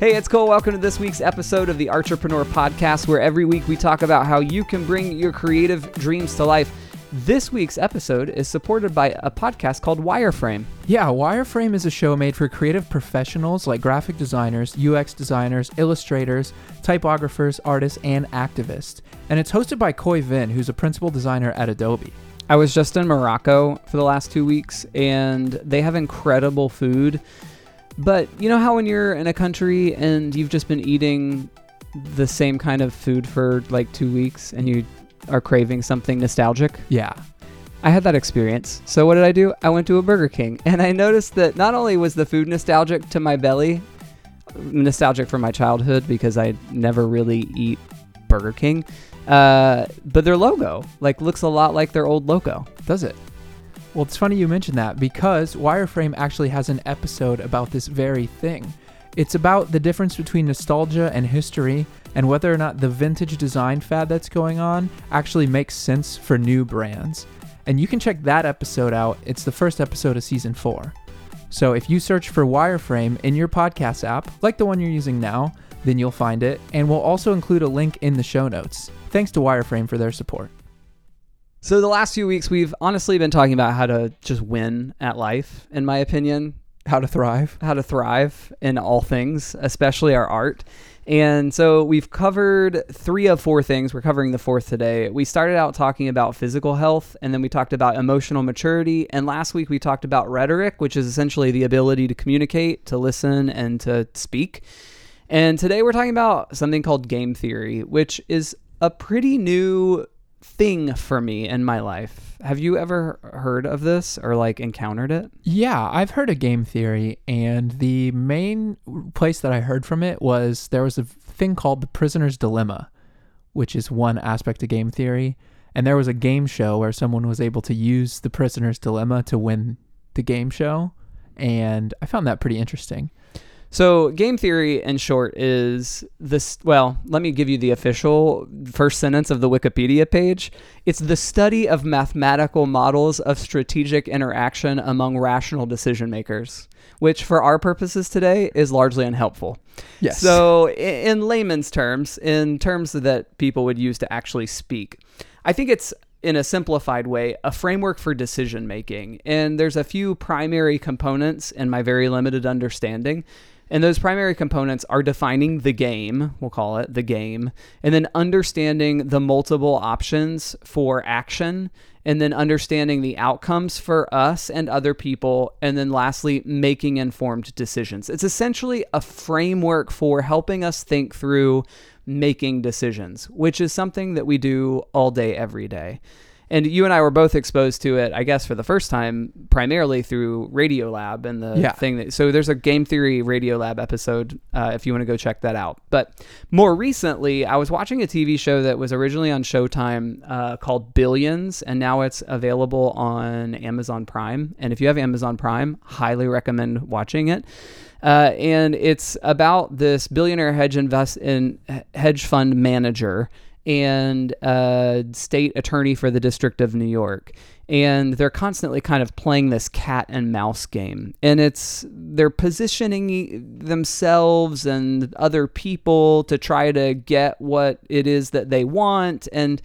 Hey, it's Cole. Welcome to this week's episode of the Entrepreneur Podcast, where every week we talk about how you can bring your creative dreams to life. This week's episode is supported by a podcast called Wireframe. Yeah, Wireframe is a show made for creative professionals like graphic designers, UX designers, illustrators, typographers, artists, and activists. And it's hosted by Khoi Vinh, who's a principal designer at Adobe. I was just in Morocco for the last two weeks, and they have incredible food. But you know how when you're in a country and you've just been eating the same kind of food for like two weeks and you are craving something nostalgic? Yeah. I had that experience. So what did I do? I went to a Burger King and I noticed that not only was the food nostalgic to my belly, nostalgic for my childhood because I never really eat Burger King, uh, but their logo like looks a lot like their old logo. Does it? Well, it's funny you mentioned that because Wireframe actually has an episode about this very thing. It's about the difference between nostalgia and history and whether or not the vintage design fad that's going on actually makes sense for new brands. And you can check that episode out. It's the first episode of season four. So if you search for Wireframe in your podcast app, like the one you're using now, then you'll find it. And we'll also include a link in the show notes. Thanks to Wireframe for their support. So the last few weeks we've honestly been talking about how to just win at life, in my opinion, How to thrive. how to thrive in all things, especially our art. And so we've covered three of four things. We're covering the fourth today. We started out talking about physical health, and then we talked about emotional maturity. And last week we talked about rhetoric, which is essentially the ability to communicate, to listen, and to speak. And today we're talking about something called game theory, which is a pretty new thing for me in my life. Have you ever heard of this or like encountered it? Yeah, I've heard of game theory, and the main place that I heard from it was there was a thing called the prisoner's dilemma, which is one aspect of game theory. And there was a game show where someone was able to use the prisoner's dilemma to win the game show. And I found that pretty interesting. So, game theory, in short, is this. Well, let me give you the official first sentence of the Wikipedia page. It's the study of mathematical models of strategic interaction among rational decision makers, which, for our purposes today, is largely unhelpful. Yes. So, in layman's terms, in terms that people would use to actually speak, I think it's in a simplified way, a framework for decision making. And there's a few primary components in my very limited understanding. And those primary components are defining the game, we'll call it the game, and then understanding the multiple options for action, and then understanding the outcomes for us and other people, and then lastly, making informed decisions. It's essentially a framework for helping us think through making decisions, which is something that we do all day, every day. And you and I were both exposed to it, I guess, for the first time, primarily through Radiolab and the Yeah. thing that. So there's a game theory Radiolab episode uh, if you want to go check that out. But more recently, I was watching a TV show that was originally on Showtime uh, called Billions, and now it's available on Amazon Prime. And if you have Amazon Prime, highly recommend watching it. Uh, and it's about this billionaire hedge invest in hedge fund manager and uh, state attorney for the District of New York. And they're constantly kind of playing this cat and mouse game. And it's they're positioning themselves and other people to try to get what it is that they want. And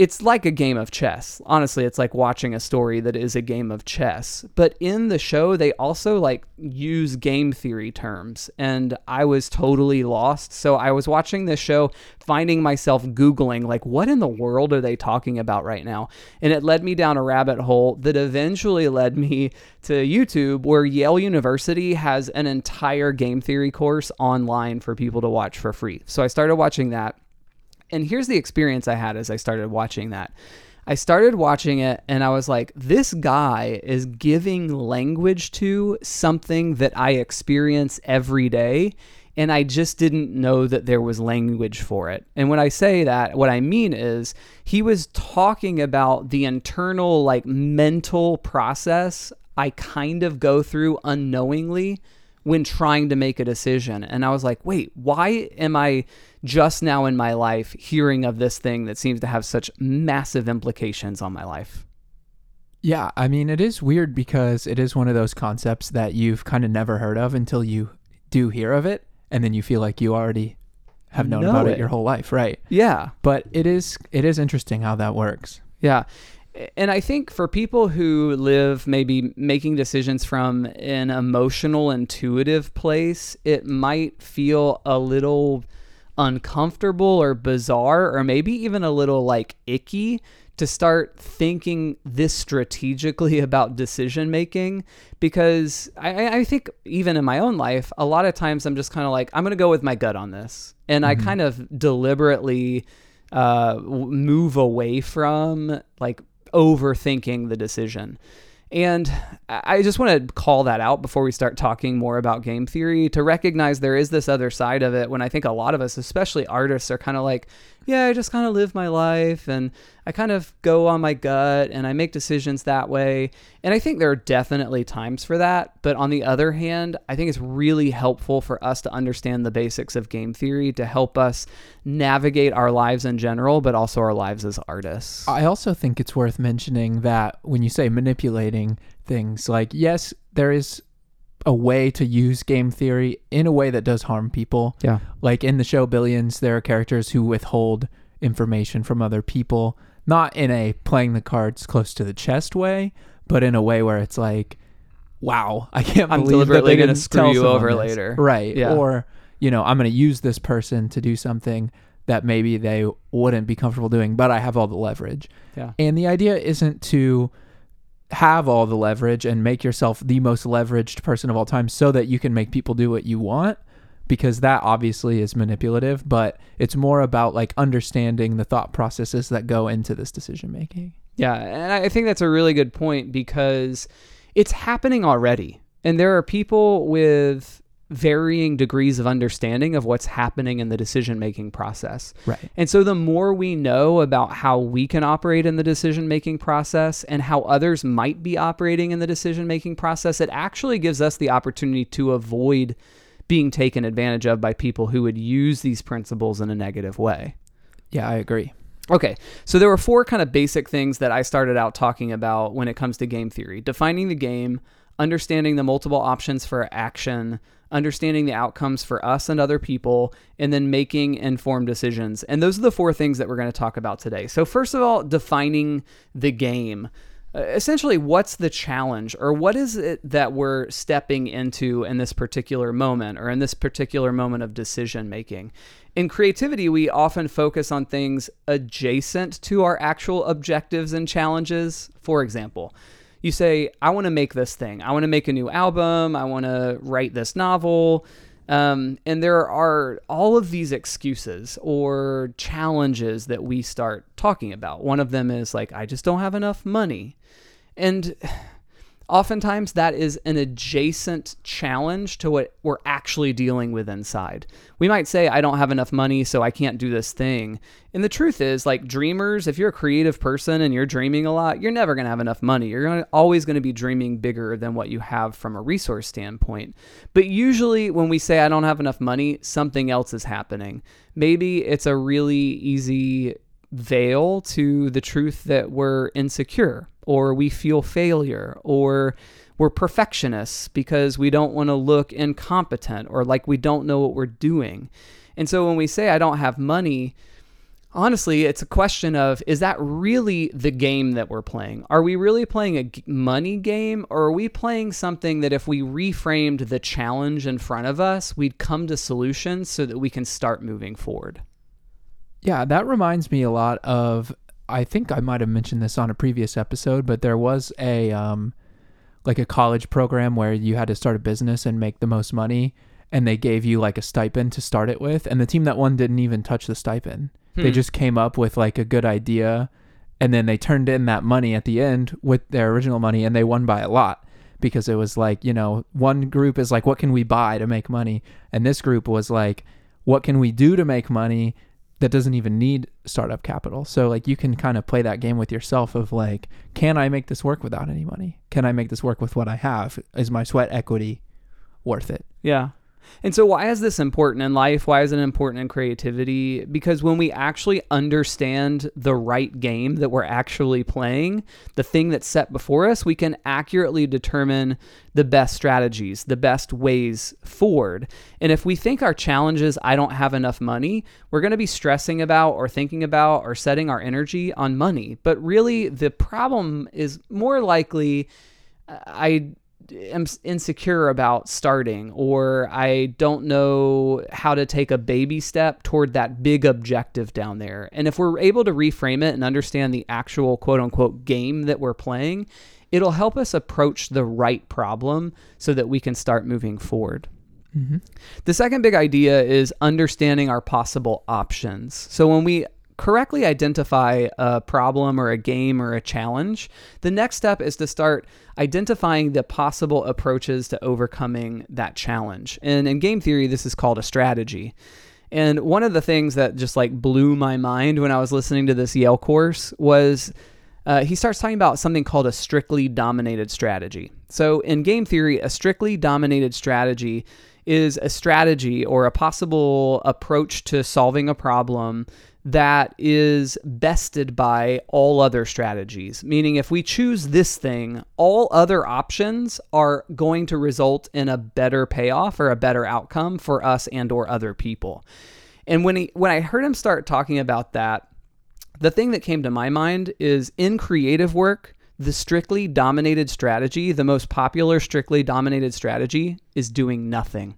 it's like a game of chess. Honestly, it's like watching a story that is a game of chess. But in the show, they also like use game theory terms, and I was totally lost. So I was watching this show, finding myself Googling, like, what in the world are they talking about right now? And it led me down a rabbit hole that eventually led me to YouTube, where Yale University has an entire game theory course online for people to watch for free. So I started watching that. And here's the experience I had as I started watching that. I started watching it and I was like, this guy is giving language to something that I experience every day. And I just didn't know that there was language for it. And when I say that, what I mean is he was talking about the internal, like, mental process I kind of go through unknowingly when trying to make a decision. And I was like, wait, why am I just now in my life hearing of this thing that seems to have such massive implications on my life? Yeah, I mean, it is weird because it is one of those concepts that you've kind of never heard of until you do hear of it. and then you feel like you already have known Know about it. it. your whole life, right? Yeah. But it is it is interesting how that works. Yeah. And I think for people who live maybe making decisions from an emotional, intuitive place, it might feel a little uncomfortable or bizarre, or maybe even a little like icky to start thinking this strategically about decision making because I, I think even in my own life, a lot of times I'm just kind of like, I'm going to go with my gut on this. And I kind of deliberately uh, move away from like overthinking the decision. And I just want to call that out before we start talking more about game theory to recognize there is this other side of it when I think a lot of us, especially artists, are kind of like, yeah, I just kind of live my life and I kind of go on my gut and I make decisions that way. And I think there are definitely times for that. But on the other hand, I think it's really helpful for us to understand the basics of game theory to help us navigate our lives in general, but also our lives as artists. I also think it's worth mentioning that when you say manipulating things, like, yes, there is a way to use game theory in a way that does harm people. Yeah. Like in the show Billions, there are characters who withhold information from other people, not in a playing the cards close to the chest way, but in a way where it's like, wow, I can't I'm believe that deliberately they gonna screw you over this. later. Right. Yeah. Or, you know, I'm going to use this person to do something that maybe they wouldn't be comfortable doing, but I have all the leverage. Yeah. And the idea isn't to have all the leverage and make yourself the most leveraged person of all time so that you can make people do what you want because that obviously is manipulative, but it's more about like understanding the thought processes that go into this decision making. Yeah, and I think that's a really good point because it's happening already. And there are people with varying degrees of understanding of what's happening in the decision making process. Right. And so the more we know about how we can operate in the decision making process and how others might be operating in the decision making process, it actually gives us the opportunity to avoid being taken advantage of by people who would use these principles in a negative way. Yeah, I agree. Okay, so there were four kind of basic things that I started out talking about when it comes to game theory defining the game, understanding the multiple options for action, understanding the outcomes for us and other people, and then making informed decisions. And those are the four things that we're going to talk about today. So, first of all, defining the game. Uh, essentially, what's the challenge, or what is it that we're stepping into in this particular moment, or in this particular moment of decision making? In creativity, we often focus on things adjacent to our actual objectives and challenges. For example, you say, I want to make this thing. I want to make a new album. I want to write this novel. Um, and there are all of these excuses or challenges that we start talking about. One of them is like, I just don't have enough money. And oftentimes that is an adjacent challenge to what we're actually dealing with inside. We might say, I don't have enough money, so I can't do this thing. And the truth is, like dreamers, if you're a creative person and you're dreaming a lot, you're never going to have enough money. You're gonna, always going to be dreaming bigger than what you have from a resource standpoint. But usually, when we say, I don't have enough money, something else is happening. Maybe it's a really easy veil to the truth that we're insecure or we feel failure or we're perfectionists because we don't want to look incompetent or like we don't know what we're doing. And so when we say I don't have money, honestly, it's a question of is that really the game that we're playing? Are we really playing a money game or are we playing something that if we reframed the challenge in front of us, we'd come to solutions so that we can start moving forward? Yeah, that reminds me a lot of. I think I might have mentioned this on a previous episode, but there was a um, like a college program where you had to start a business and make the most money, and they gave you like a stipend to start it with, and the team that won didn't even touch the stipend. They Hmm. just came up with like a good idea, and then they turned in that money at the end with their original money, and they won by a lot because it was like you know one group is like what can we buy to make money, and this group was like what can we do to make money that doesn't even need startup capital. So like you can kind of play that game with yourself of like, can I make this work without any money? Can I make this work with what I have? Is my sweat equity worth it? Yeah. And so, why is this important in life? Why is it important in creativity? Because when we actually understand the right game that we're actually playing, the thing that's set before us, we can accurately determine the best strategies, the best ways forward. And if we think our challenge is, I don't have enough money, we're going to be stressing about or thinking about or setting our energy on money. But really, the problem is more likely. I am insecure about starting or I don't know how to take a baby step toward that big objective down there. And if we're able to reframe it and understand the actual quote unquote game that we're playing, it'll help us approach the right problem so that we can start moving forward. Mm-hmm. The second big idea is understanding our possible options. So when we correctly identify a problem or a game or a challenge, the next step is to start identifying the possible approaches to overcoming that challenge. And in game theory, this is called a strategy. And one of the things that just like blew my mind when I was listening to this Yale course was uh, he starts talking about something called a strictly dominated strategy. So, in game theory, a strictly dominated strategy is a strategy or a possible approach to solving a problem that is bested by all other strategies. Meaning, if we choose this thing, all other options are going to result in a better payoff or a better outcome for us and or other people. And when he when I heard him start talking about that, the thing that came to my mind is in creative work, the strictly dominated strategy, the most popular strictly dominated strategy is doing nothing.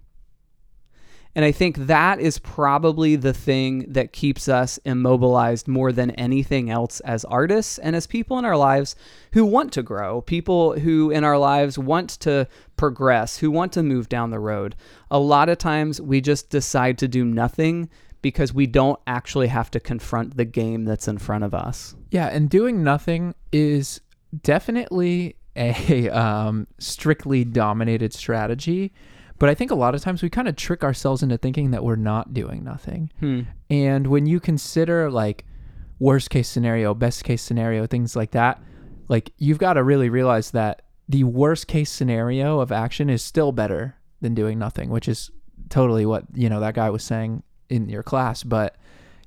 And I think that is probably the thing that keeps us immobilized more than anything else as artists and as people in our lives who want to grow, people who in our lives want to progress, who want to move down the road. A lot of times we just decide to do nothing because we don't actually have to confront the game that's in front of us. Yeah, and doing nothing is definitely a um, strictly dominated strategy but I think a lot of times we kind of trick ourselves into thinking that we're not doing nothing. Hmm. And when you consider like worst case scenario, best case scenario, things like that, like you've got to really realize that the worst case scenario of action is still better than doing nothing, which is totally what, you know, that guy was saying in your class, but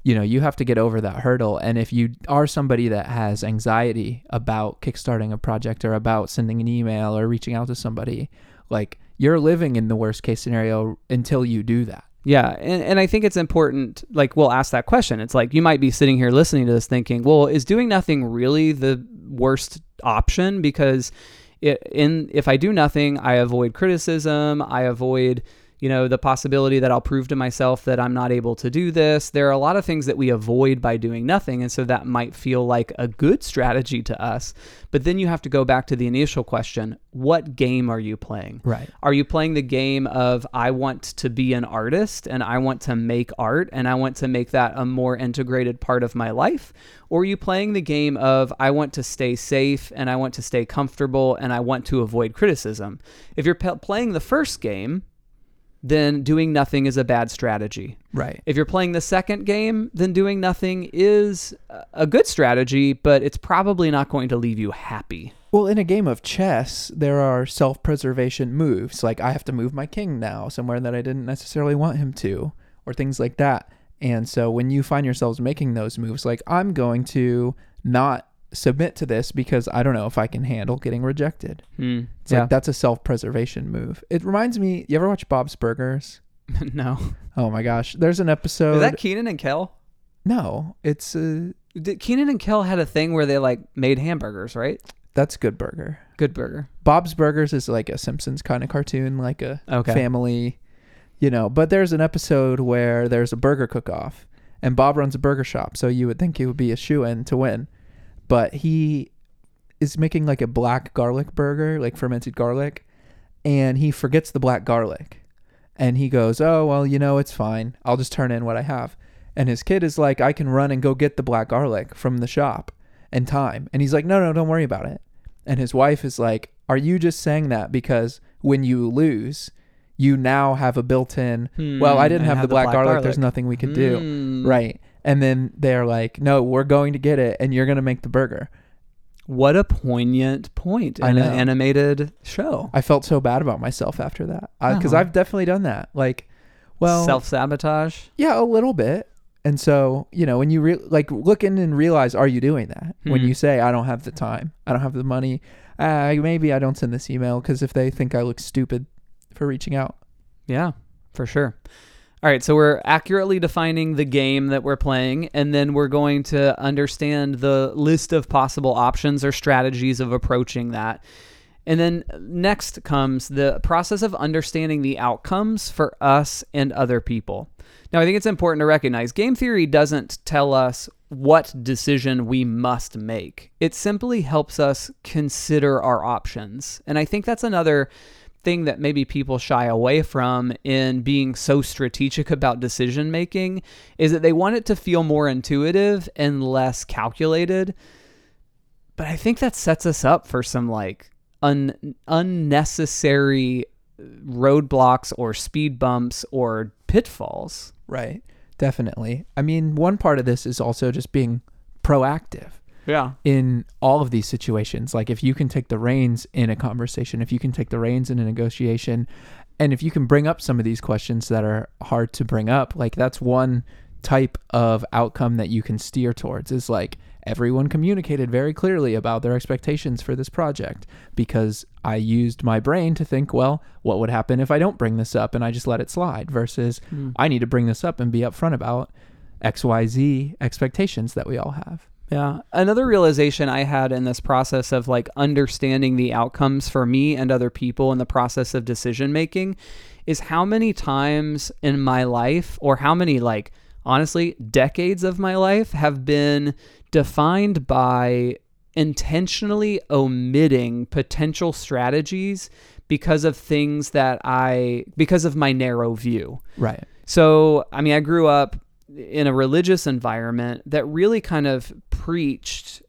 you know, you have to get over that hurdle. And if you are somebody that has anxiety about kickstarting a project or about sending an email or reaching out to somebody, like you're living in the worst case scenario until you do that. Yeah, and, and I think it's important. Like, we'll ask that question. It's like you might be sitting here listening to this thinking, well, is doing nothing really the worst option? Because it, in if I do nothing, I avoid criticism, I avoid you know, the possibility that I'll prove to myself that I'm not able to do this. There are a lot of things that we avoid by doing nothing. And so that might feel like a good strategy to us. But then you have to go back to the initial question what game are you playing? Right. Are you playing the game of I want to be an artist and I want to make art and I want to make that a more integrated part of my life? Or are you playing the game of I want to stay safe and I want to stay comfortable and I want to avoid criticism? If you're pe- playing the first game, then doing nothing is a bad strategy. Right. If you're playing the second game, then doing nothing is a good strategy, but it's probably not going to leave you happy. Well, in a game of chess, there are self preservation moves. Like, I have to move my king now somewhere that I didn't necessarily want him to, or things like that. And so when you find yourselves making those moves, like, I'm going to not submit to this because I don't know if I can handle getting rejected. Hmm. It's yeah. like that's a self preservation move. It reminds me. You ever watch Bob's Burgers? no. Oh my gosh, there's an episode. Is that Kenan and Kel? No, it's uh, Did Kenan and Kel had a thing where they like made hamburgers, right? That's Good Burger. Good Burger. Bob's Burgers is like a Simpsons kind of cartoon, like a okay. family, you know. But there's an episode where there's a burger cook-off, and Bob runs a burger shop, so you would think he would be a shoe in to win but he is making like a black garlic burger, like fermented garlic, and he forgets the black garlic. And he goes, "Oh, well, you know, it's fine. I'll just turn in what I have." And his kid is like, "I can run and go get the black garlic from the shop in time." And he's like, "No, no, don't worry about it." And his wife is like, "Are you just saying that because when you lose, you now have a built-in, hmm, well, I didn't have, have, the, black, black garlic, garlic, there's nothing we do." Hmm. Right and then they're like, "No, we're going to get it, and you're going to make the burger." What a poignant point in an animated show. I felt so bad about myself after that because Oh. I've definitely done that. Like, well, Self sabotage. yeah, a little bit. And so, you know, when you re- like look in and realize, are you doing that? When Hmm. you say, I don't have the time, I don't have the money, uh, maybe I don't send this email because if they think I look stupid for reaching out. Yeah, for sure. All right, so we're accurately defining the game that we're playing, and then we're going to understand the list of possible options or strategies of approaching that. And then next comes the process of understanding the outcomes for us and other people. Now, I think it's important to recognize game theory doesn't tell us what decision we must make. It simply helps us consider our options. And I think that's another thing that maybe people shy away from in being so strategic about decision making is that they want it to feel more intuitive and less calculated. But I think that sets us up for some like un- unnecessary roadblocks or speed bumps or pitfalls. Right. Definitely. I mean, one part of this is also just being proactive Yeah. in all of these situations. Like if you can take the reins in a conversation, if you can take the reins in a negotiation, and if you can bring up some of these questions that are hard to bring up, like that's one type of outcome that you can steer towards is like everyone communicated very clearly about their expectations for this project because I used my brain to think, well, what would happen if I don't bring this up and I just let it slide versus hmm. I need to bring this up and be upfront about XYZ expectations that we all have. Yeah. Another realization I had in this process of like understanding the outcomes for me and other people in the process of decision making is how many times in my life, or how many, like, honestly, decades of my life have been defined by intentionally omitting potential strategies because of things that I, because of my narrow view. Right. So, I mean, I grew up in a religious environment that really kind of preached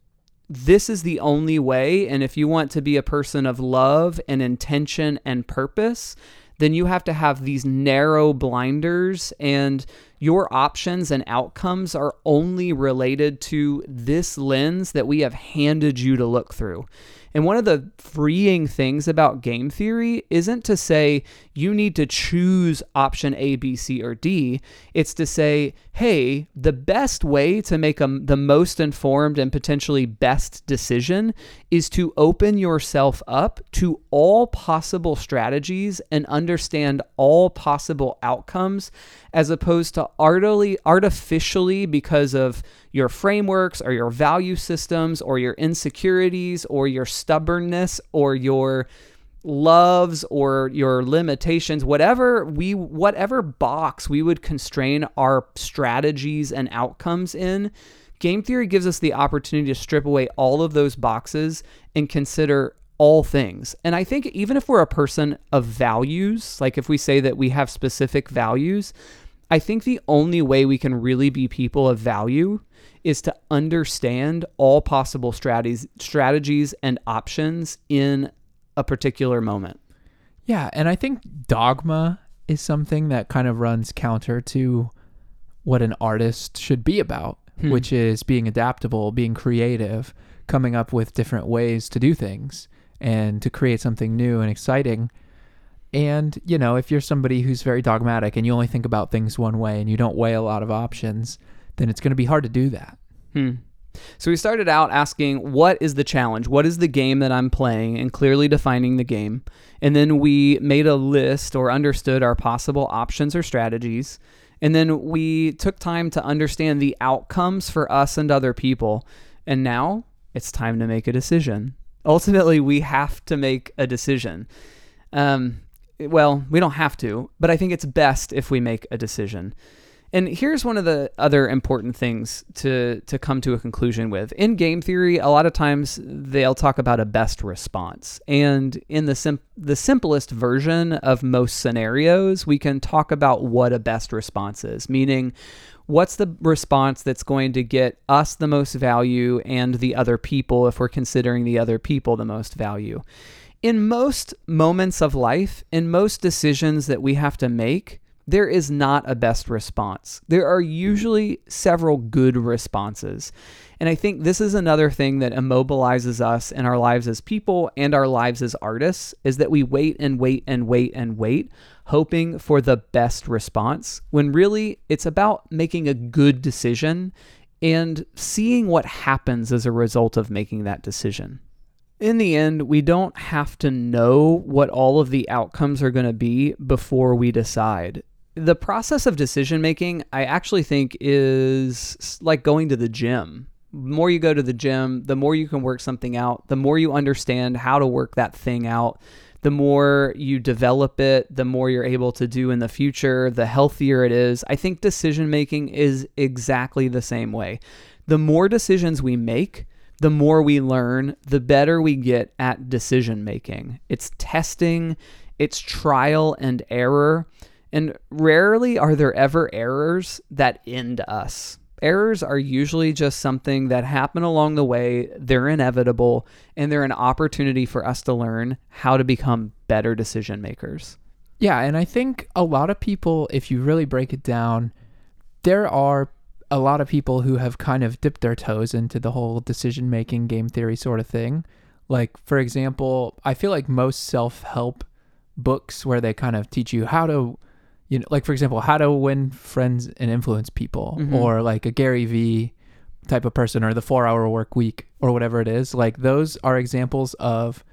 this is the only way. And if you want to be a person of love and intention and purpose, then you have to have these narrow blinders, and your options and outcomes are only related to this lens that we have handed you to look through. And one of the freeing things about game theory isn't to say you need to choose option A, B, C, or D. It's to say, hey, the best way to make a, the most informed and potentially best decision is to open yourself up to all possible strategies and understand all possible outcomes as opposed to artily, artificially because of your frameworks or your value systems or your insecurities or your stubbornness or your loves or your limitations. Whatever we whatever box we would constrain our strategies and outcomes in game theory gives us the opportunity to strip away all of those boxes and consider all things. And i think even if we're a person of values like if we say that we have specific values I think the only way we can really be people of value is to understand all possible strategies, strategies and options in a particular moment. Yeah, and I think dogma is something that kind of runs counter to what an artist should be about, Hmm. which is being adaptable, being creative, coming up with different ways to do things and to create something new and exciting. And, you know, if you're somebody who's very dogmatic and you only think about things one way and you don't weigh a lot of options, then it's going to be hard to do that. Hmm. So we started out asking, what is the challenge? What is the game that I'm playing? And clearly defining the game. And then we made a list or understood our possible options or strategies. And then we took time to understand the outcomes for us and other people. And now it's time to make a decision. Ultimately, we have to make a decision. Um, well, we don't have to, but I think it's best if we make a decision. And here's one of the other important things to to come to a conclusion with. In game theory, a lot of times they'll talk about a best response. And in the sim- the simplest version of most scenarios, we can talk about what a best response is, meaning what's the response that's going to get us the most value and the other people if we're considering the other people the most value. In most moments of life, in most decisions that we have to make, there is not a best response. There are usually several good responses. And I think this is another thing that immobilizes us in our lives as people and our lives as artists is that we wait and wait and wait and wait, hoping for the best response, when really it's about making a good decision and seeing what happens as a result of making that decision in the end, we don't have to know what all of the outcomes are going to be before we decide. The process of decision making, I actually think, is like going to the gym. The more you go to the gym, the more you can work something out, the more you understand how to work that thing out, the more you develop it, the more you're able to do in the future, the healthier it is. I think decision making is exactly the same way. The more decisions we make, the more we learn, the better we get at decision making. It's testing, it's trial and error. And rarely are there ever errors that end us. Errors are usually just something that happen along the way, they're inevitable, and they're an opportunity for us to learn how to become better decision makers. Yeah, and I think a lot of people, if you really break it down, there are a lot of people who have kind of dipped their toes into the whole decision making game theory sort of thing. Like, for example, I feel like most self help books where they kind of teach you how to, you know, like, for example, how to win friends and influence people, mm-hmm. or like a Gary Vee type of person, or the four hour work week, or whatever it is. Like, those are examples of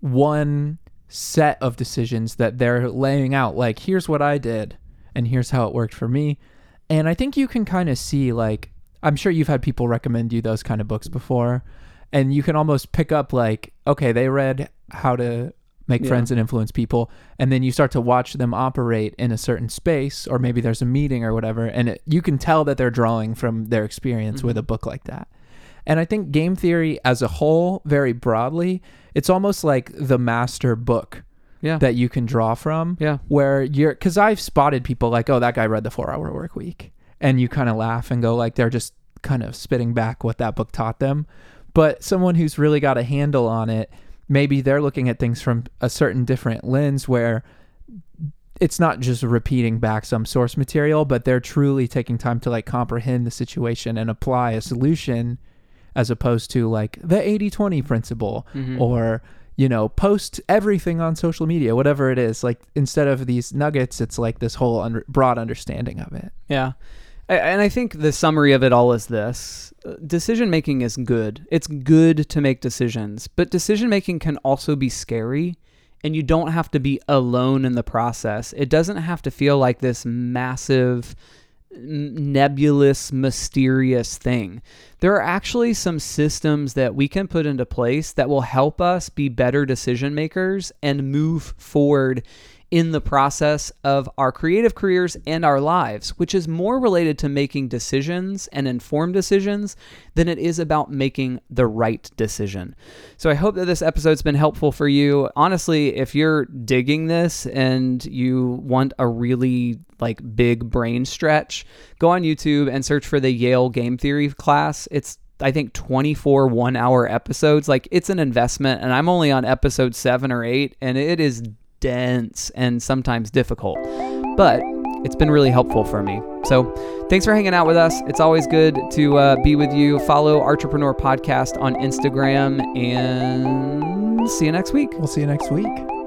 one set of decisions that they're laying out. Like, here's what I did, and here's how it worked for me and I think you can kind of see like I'm sure you've had people recommend you those kind of books before and you can almost pick up like okay, they read how to make yeah. friends and influence people and then you start to watch them operate in a certain space or maybe there's a meeting or whatever and it, you can tell that they're drawing from their experience mm-hmm. with a book like that. And I think game theory as a whole, very broadly, it's almost like the master book yeah. that you can draw from. Yeah. Where you're, because I've spotted people like, oh, that guy read the four hour work week. And you kind of laugh and go, like, they're just kind of spitting back what that book taught them. But someone who's really got a handle on it, maybe they're looking at things from a certain different lens where it's not just repeating back some source material, but they're truly taking time to like comprehend the situation and apply a solution as opposed to like the 80 20 principle mm-hmm. or you know, post everything on social media, whatever it is. Like instead of these nuggets, it's like this whole un- broad understanding of it. Yeah. And I think the summary of it all is this uh, decision making is good. It's good to make decisions, but decision making can also be scary, and you don't have to be alone in the process. It doesn't have to feel like this massive nebulous, mysterious thing. There are actually some systems that we can put into place that will help us be better decision makers and move forward in the process of our creative careers and our lives, which is more related to making decisions and informed decisions than it is about making the right decision. So I hope that this episode's been helpful for you. Honestly, if you're digging this and you want a really like big brain stretch, go on YouTube and search for the Yale Game Theory class. It's I think 24 one hour episodes. Like it's an investment, and I'm only on episode seven or eight, and it is dense and sometimes difficult. But it's been really helpful for me. So thanks for hanging out with us. It's always good to uh, be with you. Follow Entrepreneur Podcast on Instagram and see you next week. We'll see you next week.